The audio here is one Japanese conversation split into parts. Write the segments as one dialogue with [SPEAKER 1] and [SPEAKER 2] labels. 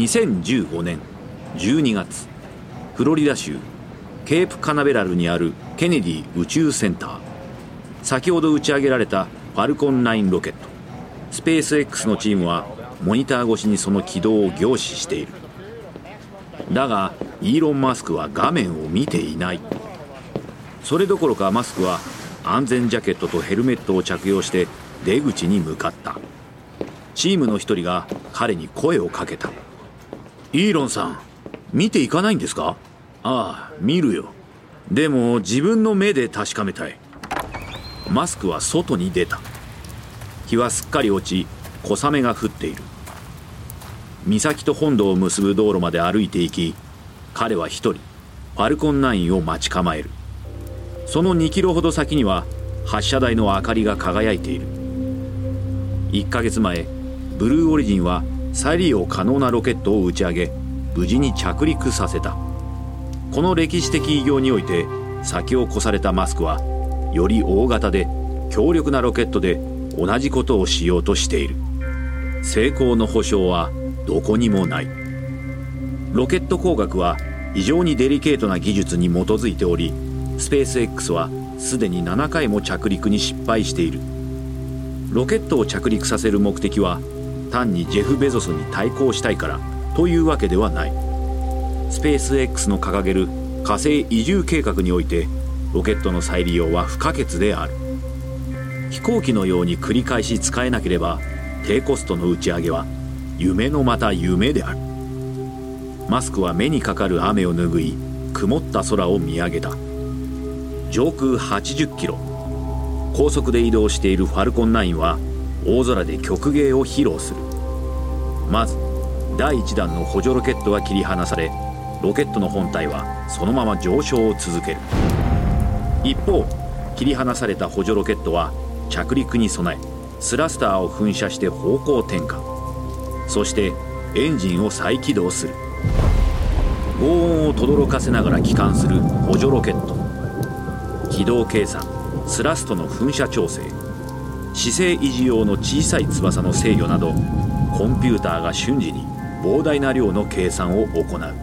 [SPEAKER 1] 2015年12月フロリダ州ケープカナベラルにあるケネディ宇宙センター。先ほど打ち上げられたファルコン9ロケット。スペース X のチームはモニター越しにその軌道を凝視している。だがイーロン・マスクは画面を見ていない。それどころかマスクは安全ジャケットとヘルメットを着用して出口に向かった。チームの一人が彼に声をかけた。イーロンさん見ていかないんですか？ああ見るよ。でも自分の目で確かめたい。マスクは外に出た。日はすっかり落ち小雨が降っている。岬と本土を結ぶ道路まで歩いていき彼は一人ファルコン9を待ち構える。その2キロほど先には発射台の明かりが輝いている。1ヶ月前ブルーオリジンは再利用可能なロケットを打ち上げ無事に着陸させた。この歴史的偉業において先を越されたマスクはより大型で強力なロケットで同じことをしようとしている。成功の保証はどこにもない。ロケット工学は非常にデリケートな技術に基づいておりスペース X はすでに7回も着陸に失敗している。ロケットを着陸させる目的は単にジェフ・ベゾスに対抗したいからというわけではない。スペース X の掲げる火星移住計画においてロケットの再利用は不可欠である。飛行機のように繰り返し使えなければ低コストの打ち上げは夢のまた夢である。マスクは目にかかる雨を拭い曇った空を見上げた。上空80キロ。高速で移動しているファルコン9は大空で曲芸を披露する。まず第1弾の補助ロケットは切り離されロケットの本体はそのまま上昇を続ける。一方切り離された補助ロケットは着陸に備えスラスターを噴射して方向転換。そしてエンジンを再起動する。轟音を轟かせながら帰還する補助ロケット。軌道計算スラストの噴射調整。姿勢維持用の小さい翼の制御などコンピューターが瞬時に膨大な量の計算を行う。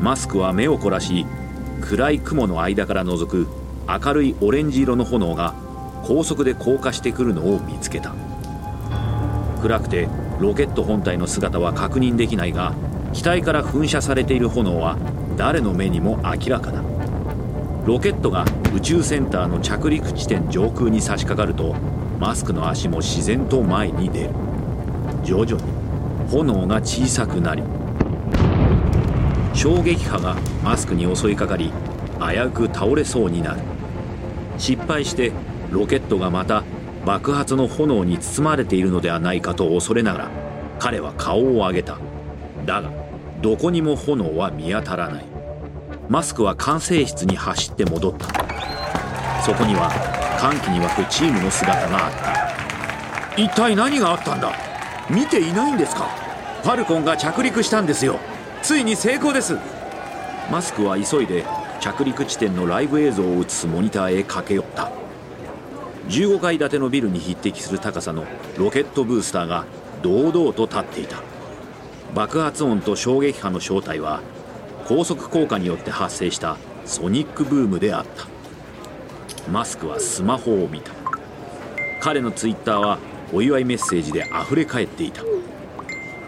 [SPEAKER 1] マスクは目を凝らし暗い雲の間から覗く明るいオレンジ色の炎が高速で降下してくるのを見つけた。暗くてロケット本体の姿は確認できないが機体から噴射されている炎は誰の目にも明らかだ。ロケットが宇宙センターの着陸地点上空に差し掛かるとマスクの足も自然と前に出る。徐々に炎が小さくなり衝撃波がマスクに襲いかかり危うく倒れそうになる。失敗してロケットがまた爆発の炎に包まれているのではないかと恐れながら彼は顔を上げた。だがどこにも炎は見当たらない。マスクは管制室に走って戻った。そこには歓喜に沸くチームの姿があった。一体何があったんだ？見ていないんですか？ファルコンが着陸したんですよ。ついに成功です。マスクは急いで着陸地点のライブ映像を映すモニターへ駆け寄った。15階建てのビルに匹敵する高さのロケットブースターが堂々と立っていた。爆発音と衝撃波の正体は高速効果によって発生したソニックブームであった。マスクはスマホを見た。彼のツイッターはお祝いメッセージであふれ返っていた。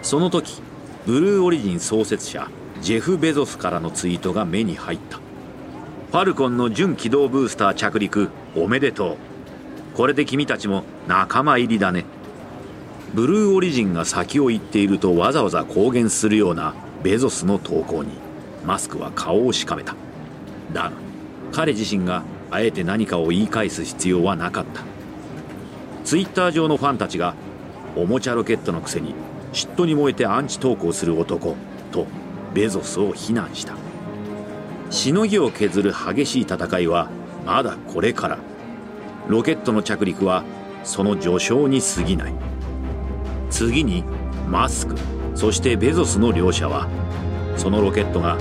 [SPEAKER 1] その時ブルーオリジン創設者ジェフ・ベゾスからのツイートが目に入った。ファルコンの準軌道ブースター着陸おめでとう。これで君たちも仲間入りだね。ブルーオリジンが先を行っているとわざわざ公言するようなベゾスの投稿にマスクは顔をしかめた。だが彼自身があえて何かを言い返す必要はなかった。ツイッター上のファンたちがおもちゃロケットのくせに嫉妬に燃えてアンチ投稿する男とベゾスを非難した。しのぎを削る激しい戦いはまだこれから。ロケットの着陸はその序章に過ぎない。次にマスクそしてベゾスの両者はそのロケットが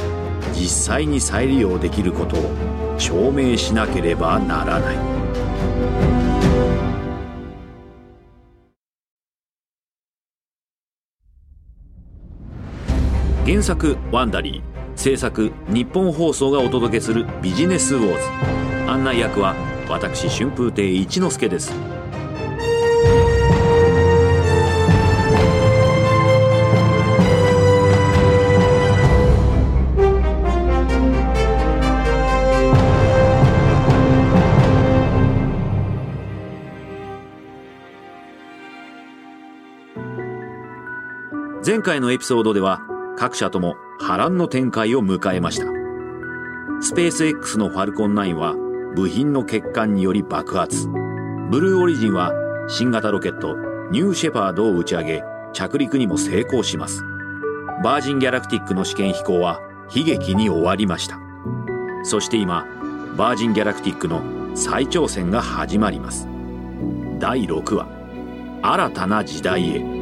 [SPEAKER 1] 実際に再利用できることを証明しなければならない。原作ワンダリー。制作日本放送がお届けするビジネスウォーズ。案内役は私春風亭一之輔です。前回のエピソードでは各社とも波乱の展開を迎えました。スペース X のファルコン9は部品の欠陥により爆発。ブルーオリジンは新型ロケットニューシェパードを打ち上げ着陸にも成功します。バージンギャラクティックの試験飛行は悲劇に終わりました。そして今バージンギャラクティックの再挑戦が始まります。第6話。新たな時代へ。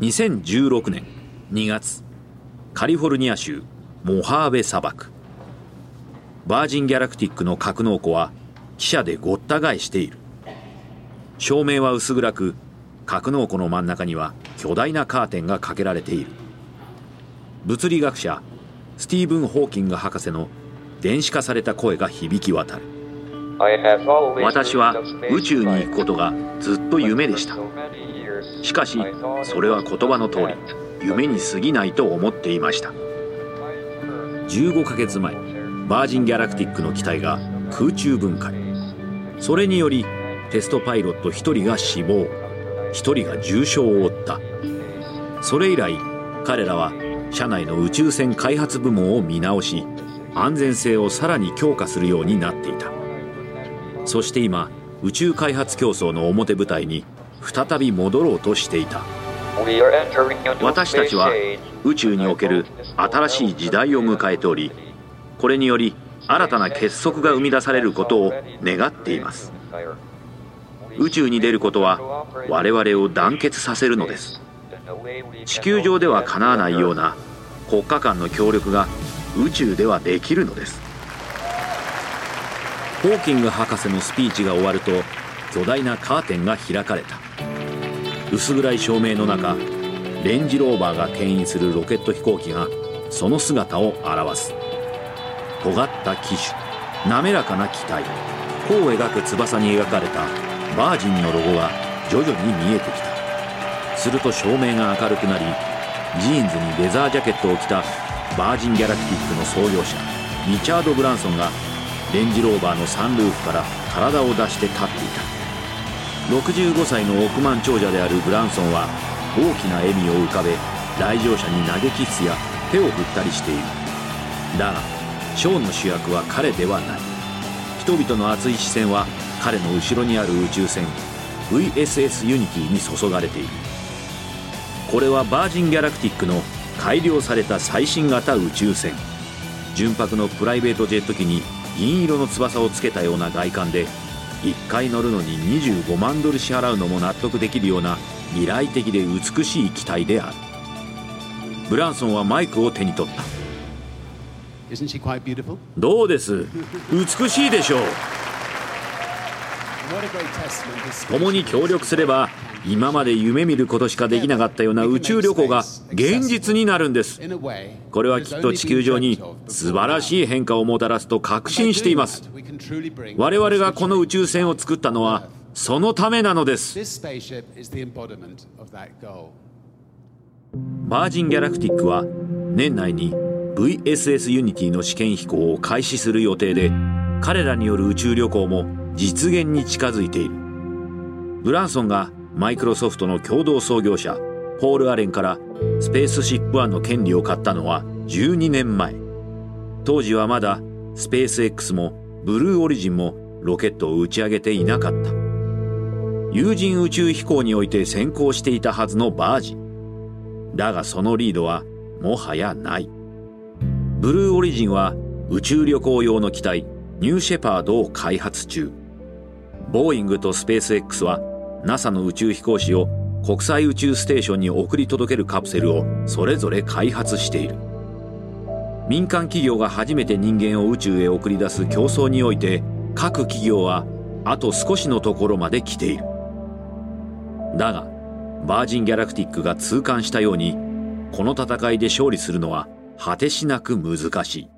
[SPEAKER 1] 2016年2月カリフォルニア州モハーベ砂漠。バージンギャラクティックの格納庫は汽車でごった返している。照明は薄暗く格納庫の真ん中には巨大なカーテンがかけられている。物理学者スティーブン・ホーキング博士の電子化された声が響き渡る。私は宇宙に行くことがずっと夢でしたしかしそれは言葉の通り夢に過ぎないと思っていました。15ヶ月前バージンギャラクティックの機体が空中分解。それによりテストパイロット1人が死亡。1人が重傷を負った。それ以来彼らは社内の宇宙船開発部門を見直し安全性をさらに強化するようになっていた。そして今宇宙開発競争の表舞台に再び戻ろうとしていた。私たちは宇宙における新しい時代を迎えておりこれにより新たな結束が生み出されることを願っています。宇宙に出ることは我々を団結させるのです。地球上ではかなわないような国家間の協力が宇宙ではできるのです。ホーキング博士のスピーチが終わると巨大なカーテンが開かれた薄暗い照明の中レンジローバーが牽引するロケット飛行機がその姿を現す。尖った機首滑らかな機体弧を描く翼に描かれたバージンのロゴが徐々に見えてきた。すると照明が明るくなりジーンズにレザージャケットを着たバージンギャラクティックの創業者リチャード・ブランソンがレンジローバーのサンルーフから体を出して立っていた。65歳の億万長者であるブランソンは大きな笑みを浮かべ来場者に投げキッスや手を振ったりしている。だがショーの主役は彼ではない。人々の熱い視線は彼の後ろにある宇宙船 VSS ユニティに注がれている。これはバージンギャラクティックの改良された最新型宇宙船。純白のプライベートジェット機に銀色の翼をつけたような外観で1回乗るのに25万ドル支払うのも納得できるような未来的で美しい機体である。ブランソンはマイクを手に取った。どうです？美しいでしょう共に協力すれば今まで夢見ることしかできなかったような宇宙旅行が現実になるんです。これはきっと地球上に素晴らしい変化をもたらすと確信しています。我々がこの宇宙船を作ったのはそのためなのです。バージン・ギャラクティックは年内に VSS ユニティの試験飛行を開始する予定で彼らによる宇宙旅行も実現に近づいている。ブランソンがマイクロソフトの共同創業者ポール・アレンからスペースシップ1の権利を買ったのは12年前。当時はまだスペース X もブルーオリジンもロケットを打ち上げていなかった。有人宇宙飛行において先行していたはずのバージン。だがそのリードはもはやない。ブルーオリジンは宇宙旅行用の機体ニューシェパードを開発中。ボーイングとスペース X は NASA の宇宙飛行士を国際宇宙ステーションに送り届けるカプセルをそれぞれ開発している。民間企業が初めて人間を宇宙へ送り出す競争において各企業はあと少しのところまで来ている。だがバージン・ギャラクティックが痛感したようにこの戦いで勝利するのは果てしなく難しい。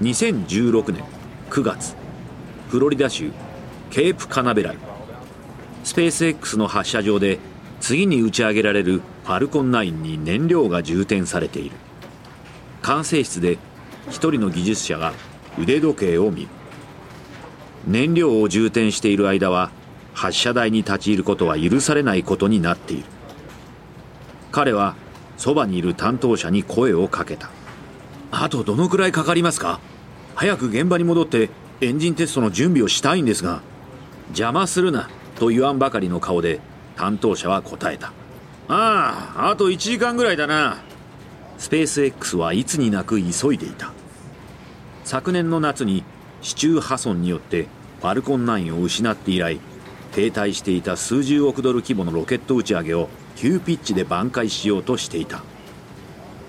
[SPEAKER 1] 2016年9月フロリダ州ケープカナベラル。スペース X の発射場で次に打ち上げられるファルコン9に燃料が充填されている。管制室で一人の技術者が腕時計を見る。燃料を充填している間は発射台に立ち入ることは許されないことになっている。彼はそばにいる担当者に声をかけた。あとどのくらいかかりますか？早く現場に戻ってエンジンテストの準備をしたいんですが邪魔するなと言わんばかりの顔で担当者は答えた。あああと1時間ぐらいだな。スペース X はいつになく急いでいた。昨年の夏に市中破損によってファルコン9を失って以来停滞していた数十億ドル規模のロケット打ち上げを急ピッチで挽回しようとしていた。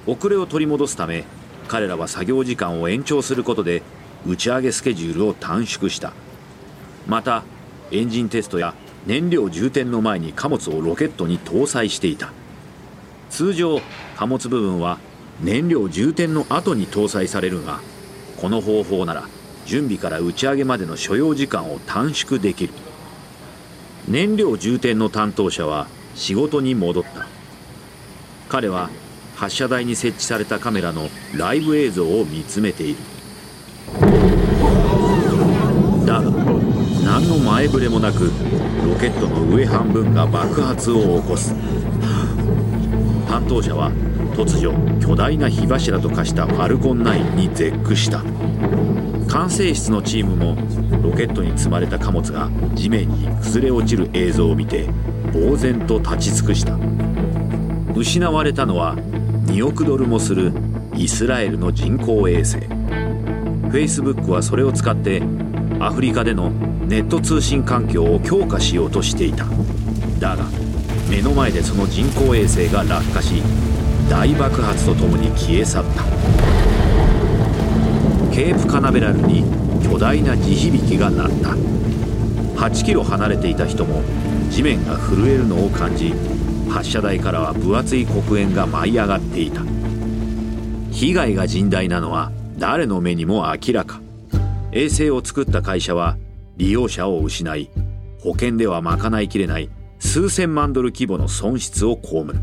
[SPEAKER 1] 遅れを取り戻すため彼らは作業時間を延長することで打ち上げスケジュールを短縮した。またエンジンテストや燃料充填の前に貨物をロケットに搭載していた。通常貨物部分は燃料充填の後に搭載されるがこの方法なら準備から打ち上げまでの所要時間を短縮できる。燃料充填の担当者は仕事に戻った。彼は発射台に設置されたカメラのライブ映像を見つめている。だが何の前触れもなくロケットの上半分が爆発を起こす。担当者は突如巨大な火柱と化したファルコン9に絶句した。管制室のチームもロケットに積まれた貨物が地面に崩れ落ちる映像を見て呆然と立ち尽くした。失われたのは2億ドルもするイスラエルの人工衛星。Facebook はそれを使ってアフリカでのネット通信環境を強化しようとしていた。だが目の前でその人工衛星が落下し大爆発とともに消え去った。ケープカナベラルに巨大な地響きが鳴った。8キロ離れていた人も地面が震えるのを感じ発射台からは分厚い黒煙が舞い上がっていた。被害が甚大なのは誰の目にも明らか。衛星を作った会社は利用者を失い保険では賄いきれない数千万ドル規模の損失を被る。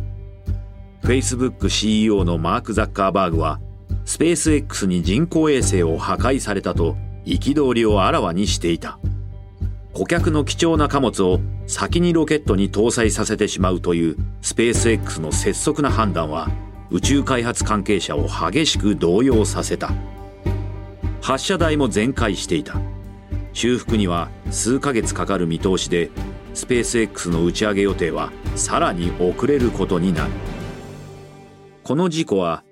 [SPEAKER 1] FacebookCEO のマーク・ザッカーバーグはスペース X に人工衛星を破壊されたと憤りをあらわにしていた。顧客の貴重な貨物を先にロケットに搭載させてしまうというスペース X の拙速な判断は宇宙開発関係者を激しく動揺させた。発射台も全壊していた。修復には数ヶ月かかる見通しでスペース X の打ち上げ予定はさらに遅れることになる。この事故は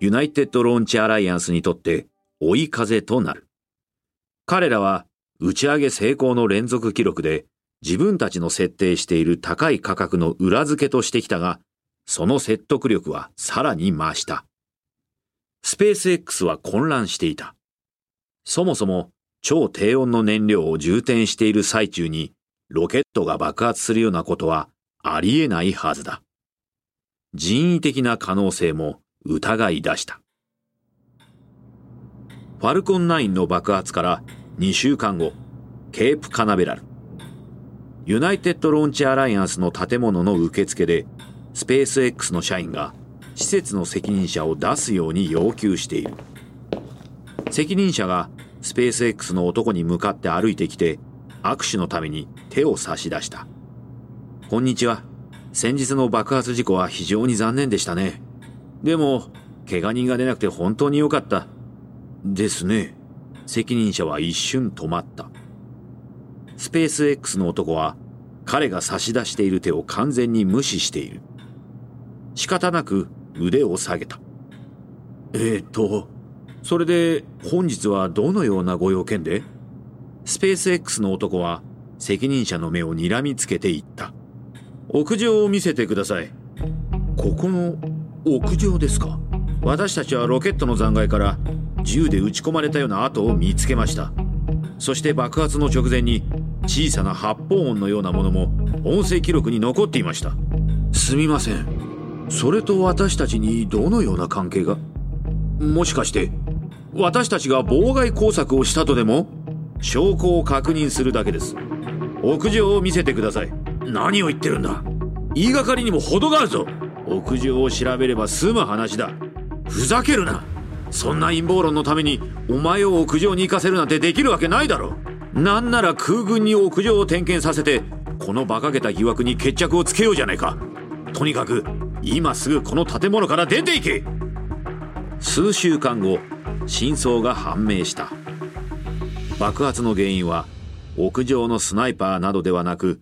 [SPEAKER 1] ユナイテッド・ローンチ・アライアンスにとって追い風となる。彼らは打ち上げ成功の連続記録で自分たちの設定している高い価格の裏付けとしてきたが、その説得力はさらに増した。スペース X は混乱していた。そもそも超低温の燃料を充填している最中にロケットが爆発するようなことはありえないはずだ。人為的な可能性も疑い出した。ファルコン9の爆発から2週間後、ケープカナベラル。ユナイテッドローンチアライアンスの建物の受付で、スペース X の社員が施設の責任者を出すように要求している。責任者がスペース X の男に向かって歩いてきて、握手のために手を差し出した。こんにちは。先日の爆発事故は非常に残念でしたね。でも、怪我人が出なくて本当に良かった。ですね。責任者は一瞬止まった。スペース X の男は彼が差し出している手を完全に無視している。仕方なく腕を下げた。えー、っと、それで本日はどのようなご用件で？スペース X の男は責任者の目を睨みつけて言った。屋上を見せてください。ここの屋上ですか？私たちはロケットの残骸から銃で撃ち込まれたような跡を見つけました。そして爆発の直前に小さな発砲音のようなものも音声記録に残っていました。すみません。それと私たちにどのような関係が？もしかして私たちが妨害工作をしたとでも？証拠を確認するだけです。屋上を見せてください。何を言ってるんだ？言いがかりにも程があるぞ。屋上を調べれば済む話だ。ふざけるな。そんな陰謀論のためにお前を屋上に行かせるなんてできるわけないだろ。なんなら空軍に屋上を点検させてこの馬鹿げた疑惑に決着をつけようじゃないか。とにかく今すぐこの建物から出て行け。数週間後真相が判明した。爆発の原因は屋上のスナイパーなどではなく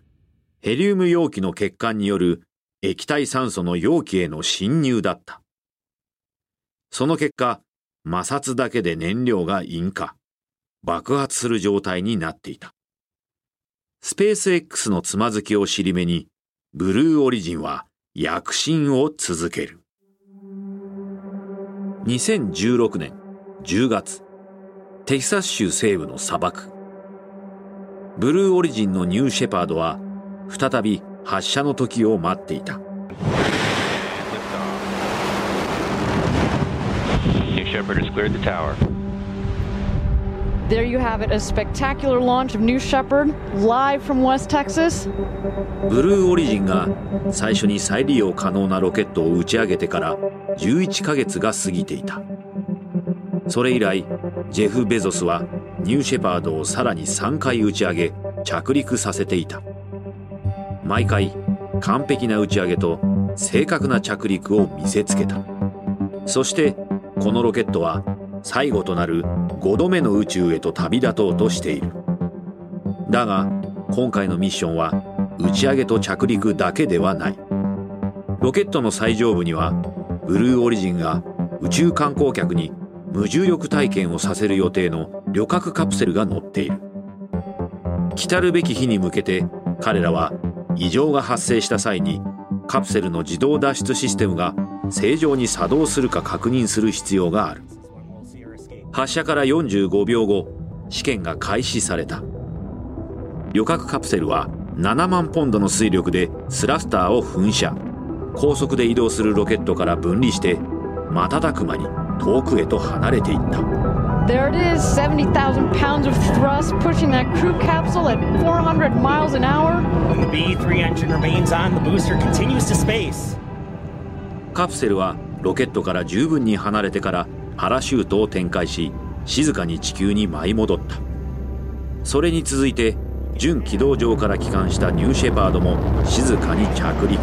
[SPEAKER 1] ヘリウム容器の欠陥による液体酸素の容器への侵入だった。その結果摩擦だけで燃料が引火。爆発する状態になっていた。スペース X のつまずきを尻目にブルーオリジンは躍進を続ける。2016年10月テキサス州西部の砂漠。ブルーオリジンのニューシェパードは再び発射の時を待っていた
[SPEAKER 2] New Shepard has cleared the tower.
[SPEAKER 3] There you have it, a spectacular launch of New Shepard, live from West Texas.
[SPEAKER 1] ブルーオリジンが最初に再利用可能なロケットを打ち上げてから11ヶ月が過ぎていたそれ以来ジェフ・ベゾスはニューシェパードをさらに3回打ち上げ着陸させていた毎回完璧な打ち上げと正確な着陸を見せつけたそしてこのロケットは最後となる5度目の宇宙へと旅立とうとしている。だが今回のミッションは打ち上げと着陸だけではない。ロケットの最上部にはブルーオリジンが宇宙観光客に無重力体験をさせる予定の旅客カプセルが乗っている。来るべき日に向けて彼らは異常が発生した際にカプセルの自動脱出システムが正常に作動するか確認する必要がある発射から45秒後試験が開始された旅客カプセルは7万ポンドの水力でスラスターを噴射高速で移動するロケットから分離して瞬く間に遠くへと離れていった
[SPEAKER 3] There it is, 70,000 pounds of thrust pushing that crew capsule at 400 miles an hour.
[SPEAKER 4] When the B 3 engine remains on, the booster continues to space.
[SPEAKER 1] カプセルはロケットから十分に離れてからパラシュートを展開し静かに地球に舞い戻った。それに続いて準軌道上から帰還したニューシェパードも静かに着陸。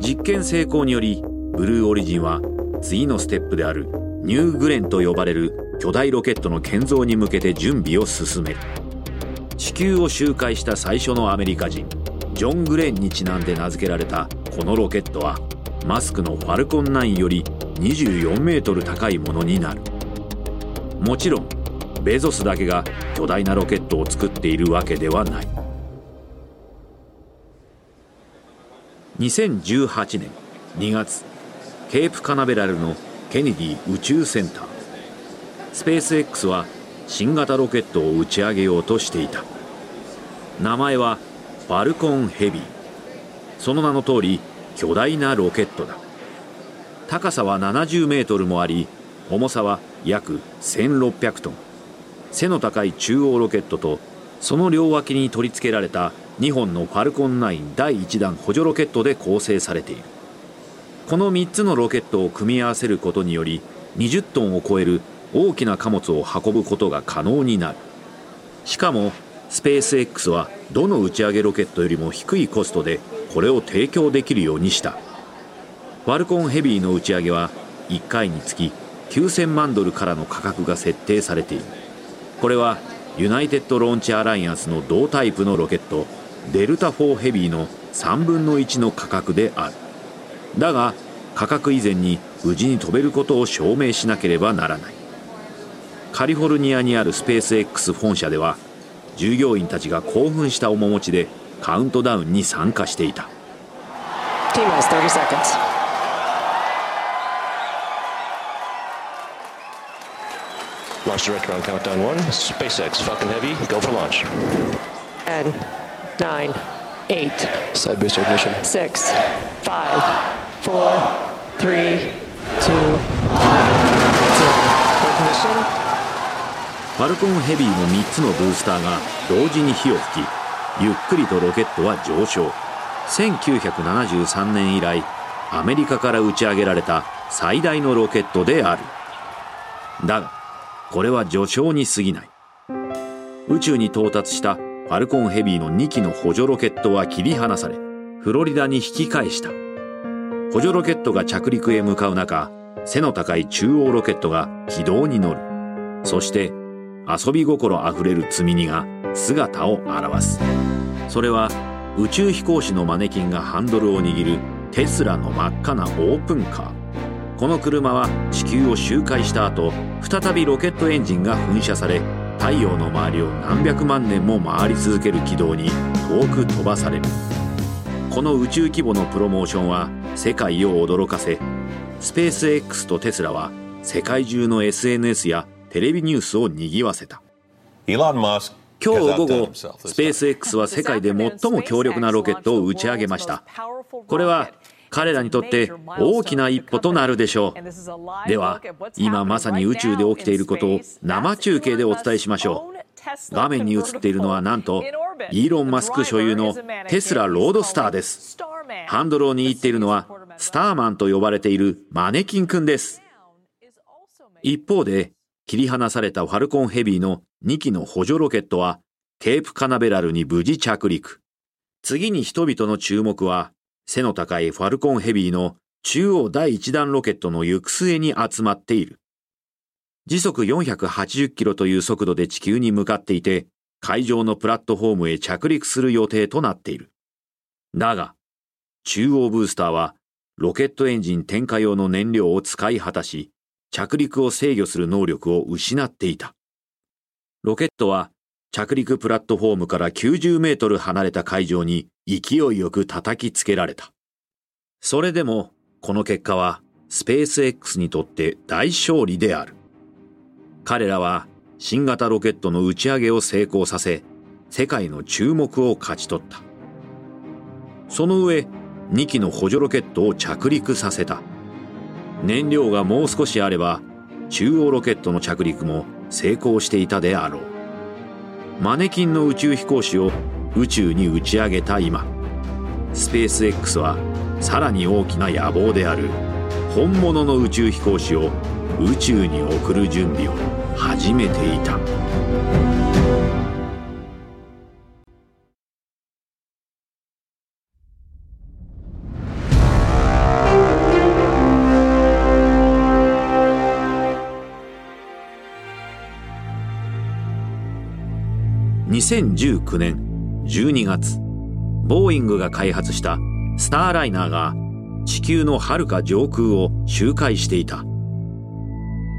[SPEAKER 1] 実験成功によりブルーオリジンは次のステップであるニューグレンと呼ばれる巨大ロケットの建造に向けて準備を進める。地球を周回した最初のアメリカ人ジョン・グレンにちなんで名付けられたこのロケットはマスクのファルコン9より24メートル高いものになる。もちろんベゾスだけが巨大なロケットを作っているわけではない。2018年2月ケープカナベラルのケネディ宇宙センター。スペース X は新型ロケットを打ち上げようとしていた。名前はファルコンヘビー。その名の通り巨大なロケットだ。高さは70メートルもあり重さは約1600トン。背の高い中央ロケットとその両脇に取り付けられた2本のファルコン9第1弾補助ロケットで構成されている。この3つのロケットを組み合わせることにより20トンを超える大きな貨物を運ぶことが可能になる。しかもスペース X はどの打ち上げロケットよりも低いコストでこれを提供できるようにした。ファルコンヘビーの打ち上げは1回につき9000万ドルからの価格が設定されている。これはユナイテッド・ローンチ・アライアンスの同タイプのロケットデルタ4ヘビーの3分の1の価格である。だが価格以前に無事に飛べることを証明しなければならない。カリフォルニアにあるスペース X 本社では従業員たちが興奮した面持ちでカウントダウンに参加していた。ファルコンヘビーの3つのブースターが同時に火を吹きゆっくりとロケットは上昇。1973年以来アメリカから打ち上げられた最大のロケットである。だがこれは序章に過ぎない。宇宙に到達したファルコンヘビーの2機の補助ロケットは切り離されフロリダに引き返した。補助ロケットが着陸へ向かう中背の高い中央ロケットが軌道に乗る。そして遊び心あふれる積み荷が姿を現す。それは宇宙飛行士のマネキンがハンドルを握るテスラの真っ赤なオープンカー。この車は地球を周回した後再びロケットエンジンが噴射され太陽の周りを何百万年も回り続ける軌道に遠く飛ばされる。この宇宙規模のプロモーションは世界を驚かせスペース X とテスラは世界中の SNS やテレビニュースを賑わせた。今日午後スペー.ス X は世界で最も強力なロケットを打ち上げました。これは彼らにとって大きな一歩となるでしょう。では今まさに宇宙で起きていることを生中継でお伝えしましょう。画面に映っているのはなんとイーロン・マスク所有のテスラロードスターです。ハンドルを握っているのはスターマンと呼ばれているマネキンくんです。一方で切り離されたファルコンヘビーの2機の補助ロケットはケープカナベラルに無事着陸。次に人々の注目は背の高いファルコンヘビーの中央第1弾ロケットの行く末に集まっている。時速480キロという速度で地球に向かっていて、海上のプラットフォームへ着陸する予定となっている。だが、中央ブースターはロケットエンジン点火用の燃料を使い果たし、着陸を制御する能力を失っていた。ロケットは着陸プラットフォームから90メートル離れた海上に勢いよく叩きつけられた。それでも、この結果はスペース X にとって大勝利である。彼らは新型ロケットの打ち上げを成功させ、世界の注目を勝ち取った。その上、2機の補助ロケットを着陸させた。燃料がもう少しあれば、中央ロケットの着陸も成功していたであろう。マネキンの宇宙飛行士を宇宙に打ち上げた今、スペース X はさらに大きな野望である本物の宇宙飛行士を宇宙に送る準備を始めていた。2019年12月、ボーイングが開発したスターライナーが地球の遥か上空を周回していた。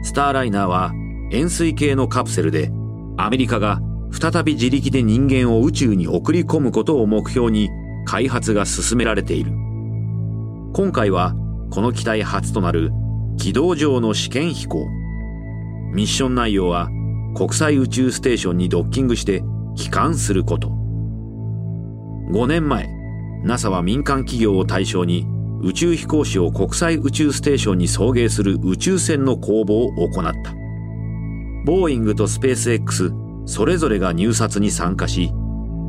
[SPEAKER 1] スターライナーは円錐形のカプセルでアメリカが再び自力で人間を宇宙に送り込むことを目標に開発が進められている。今回はこの機体初となる軌道上の試験飛行。ミッション内容は国際宇宙ステーションにドッキングして帰還すること。5年前、NASA は民間企業を対象に宇宙飛行士を国際宇宙ステーションに送迎する宇宙船の公募を行った。ボーイングとスペース X それぞれが入札に参加し、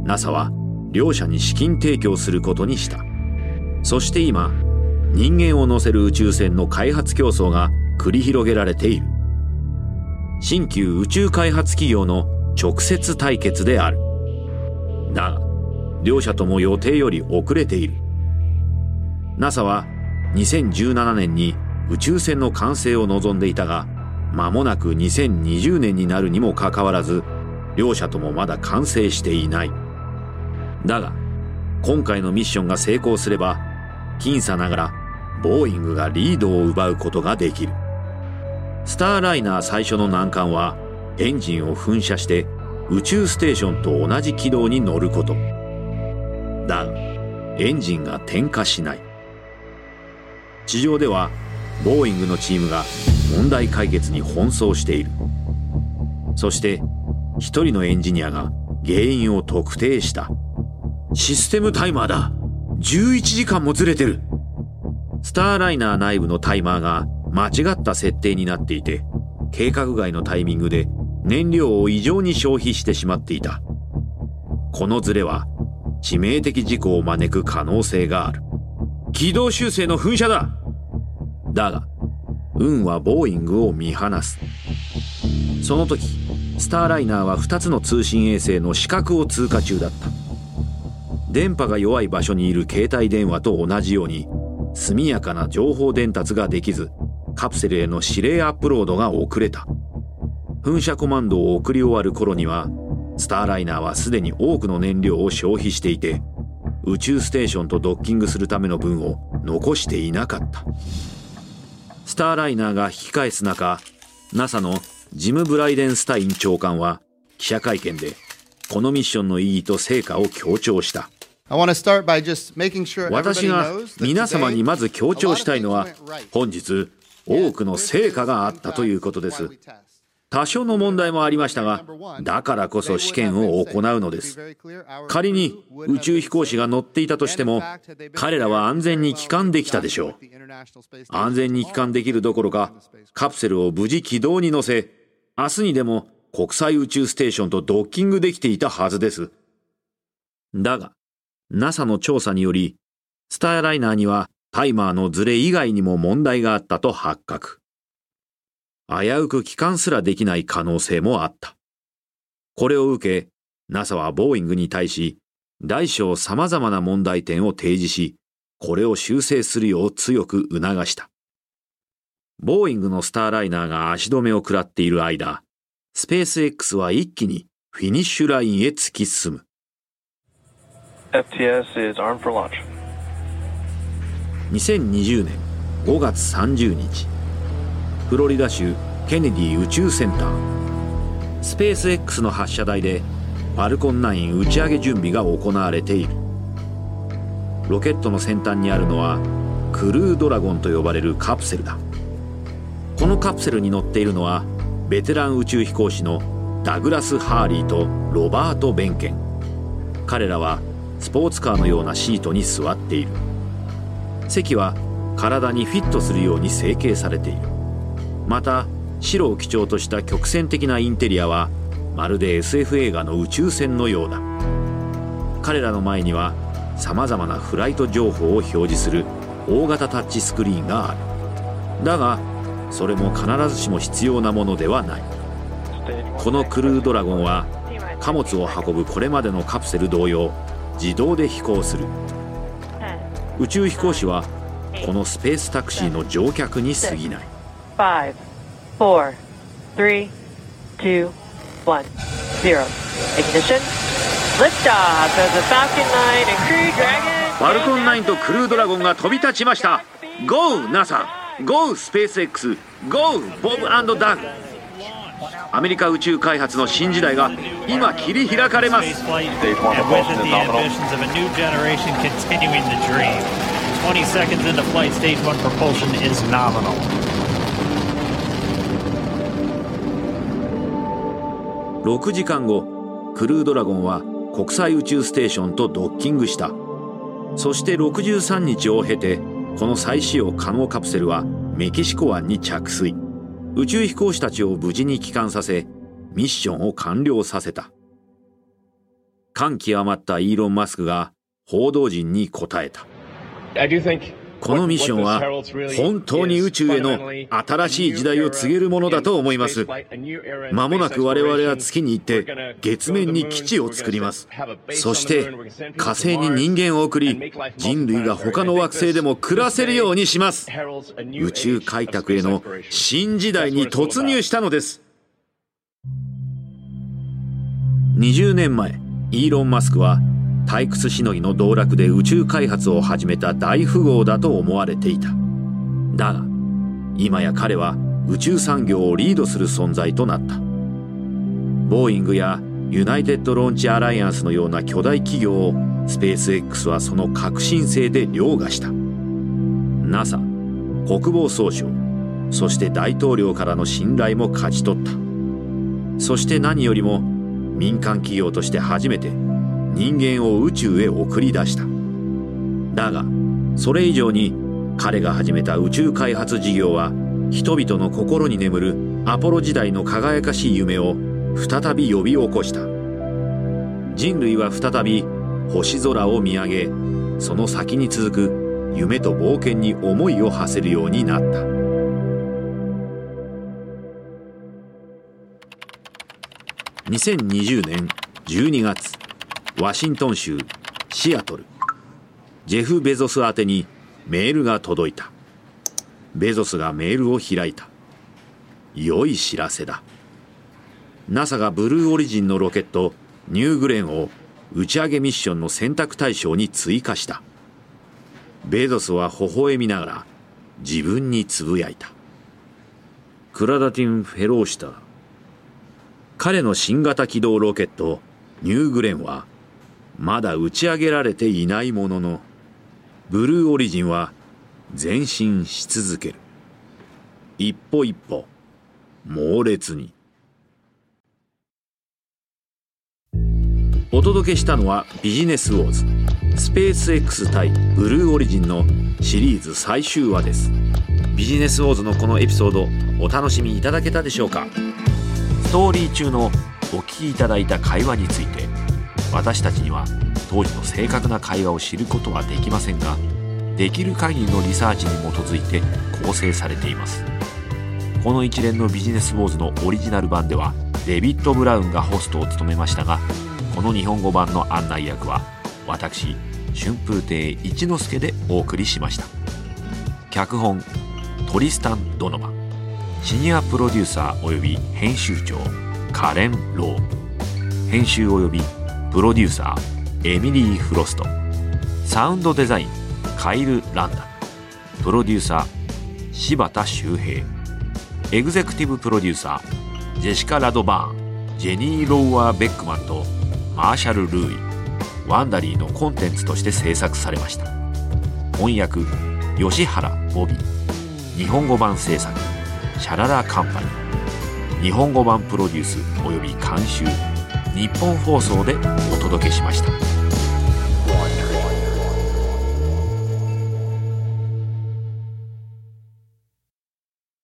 [SPEAKER 1] NASA は両者に資金提供することにした。そして今、人間を乗せる宇宙船の開発競争が繰り広げられている。新旧宇宙開発企業の直接対決である。だが、両者とも予定より遅れている。NASA は2017年に宇宙船の完成を望んでいたが、間もなく2020年になるにもかかわらず、両者ともまだ完成していない。だが、今回のミッションが成功すれば、僅差ながら、ボーイングがリードを奪うことができる。スターライナー最初の難関は、エンジンを噴射して宇宙ステーションと同じ軌道に乗ること。だが、エンジンが点火しない。地上ではボーイングのチームが問題解決に奔走しているそして一人のエンジニアが原因を特定したシステムタイマーだ11時間もずれてるスターライナー内部のタイマーが間違った設定になっていて計画外のタイミングで燃料を異常に消費してしまっていた。このズレは致命的事故を招く可能性がある。軌道修正の噴射だ！だが運はボーイングを見放す。その時スターライナーは2つの通信衛星の死角を通過中だった。電波が弱い場所にいる携帯電話と同じように速やかな情報伝達ができずカプセルへの指令アップロードが遅れた。噴射コマンドを送り終わる頃にはスターライナーはすでに多くの燃料を消費していて宇宙ステーションとドッキングするための分を残していなかった。スターライナーが引き返す中 NASA のジム・ブライデンスタイン長官は記者会見でこのミッションの意義と成果を強調した。私が皆様にまず強調したいのは本日多くの成果があったということです多少の問題もありましたがだからこそ試験を行うのです。仮に宇宙飛行士が乗っていたとしても彼らは安全に帰還できたでしょう。安全に帰還できるどころかカプセルを無事軌道に乗せ明日にでも国際宇宙ステーションとドッキングできていたはずです。だが NASA の調査によりスターライナーにはタイマーのズレ以外にも問題があったと発覚。危うく帰還すらできない可能性もあった。これを受け、NASA はボーイングに対し、大小様々な問題点を提示し、これを修正するよう強く促した。ボーイングのスターライナーが足止めを食らっている間、スペース X は一気にフィニッシュラインへ突き進む。
[SPEAKER 2] FTS is armed for launch.
[SPEAKER 1] 2020年5月30日。フロリダ州ケネディ宇宙センター。スペース X の発射台でファルコン9打ち上げ準備が行われている。ロケットの先端にあるのはクルードラゴンと呼ばれるカプセルだ。このカプセルに乗っているのはベテラン宇宙飛行士のダグラス・ハーリーとロバート・ベンケン。彼らはスポーツカーのようなシートに座っている。席は体にフィットするように成形されている。また白を基調とした曲線的なインテリアはまるで SF 映画の宇宙船のようだ。彼らの前にはさまざまなフライト情報を表示する大型タッチスクリーンがある。だがそれも必ずしも必要なものではない。このクルードラゴンは貨物を運ぶこれまでのカプセル同様自動で飛行する。宇宙飛行士はこのスペースタクシーの乗客に過ぎない。5 4 3 2 1 0 Ignition Liftoff of the Falcon 9 and Crew Dragon ファルコン9とクルードラゴンが飛び立ちました GO NASA GO SpaceX GO Bob Doug アメリカ宇宙開発の新時代が今切り開かれます20 seconds into flight, stage one propulsion is nominal. 6時間後クルードラゴンは国際宇宙ステーションとドッキングした。そして63日を経てこの再使用可能カプセルはメキシコ湾に着水。宇宙飛行士たちを無事に帰還させミッションを完了させた。感極まったイーロン・マスクが報道陣に答えた。このミッションは本当に宇宙への新しい時代を告げるものだと思います。まもなく我々は月に行って月面に基地を作ります。そして火星に人間を送り人類が他の惑星でも暮らせるようにします。宇宙開拓への新時代に突入したのです。20年前、イーロン・マスクは退屈しのぎの道楽で宇宙開発を始めた大富豪だと思われていた。だが今や彼は宇宙産業をリードする存在となった。ボーイングやユナイテッド・ローンチ・アライアンスのような巨大企業をスペース X はその革新性で凌駕した。NASA 国防総省そして大統領からの信頼も勝ち取ったそして何よりも民間企業として初めて人間を宇宙へ送り出した。だがそれ以上に彼が始めた宇宙開発事業は人々の心に眠るアポロ時代の輝かしい夢を再び呼び起こした。人類は再び星空を見上げその先に続く夢と冒険に思いを馳せるようになった。2020年12月。ワシントン州シアトル。ジェフ・ベゾス宛てにメールが届いた。ベゾスがメールを開いた。良い知らせだ。NASA がブルーオリジンのロケットニューグレンを打ち上げミッションの選択対象に追加した。ベゾスは微笑みながら自分につぶやいた。クラダティン・フェローシタ彼の新型機動ロケットニューグレンはまだ打ち上げられていないもののブルーオリジンは前進し続ける。一歩一歩猛烈に。お届けしたのはビジネスウォーズ。スペース X 対ブルーオリジンのシリーズ最終話です。ビジネスウォーズのこのエピソードお楽しみいただけたでしょうか？ストーリー中のお聞きいただいた会話について。私たちには当時の正確な会話を知ることはできませんができる限りのリサーチに基づいて構成されています。この一連のビジネスウォーズのオリジナル版ではデビッド・ブラウンがホストを務めましたがこの日本語版の案内役は私春風亭一之輔でお送りしました。脚本トリスタン・ドノバ。ンシニアプロデューサー及び編集長カレン・ロー。編集及びプロデューサーエミリー・フロスト。サウンドデザインカイル・ランダ。プロデューサー柴田修平。エグゼクティブプロデューサージェシカ・ラドバーン。ジェニー・ローワー・ベックマンとマーシャル・ルーイ。ワンダリーのコンテンツとして制作されました。翻訳吉原ボビ日本語版制作シャララカンパニー。日本語版プロデュース及び監修。日本放送でお届けしました。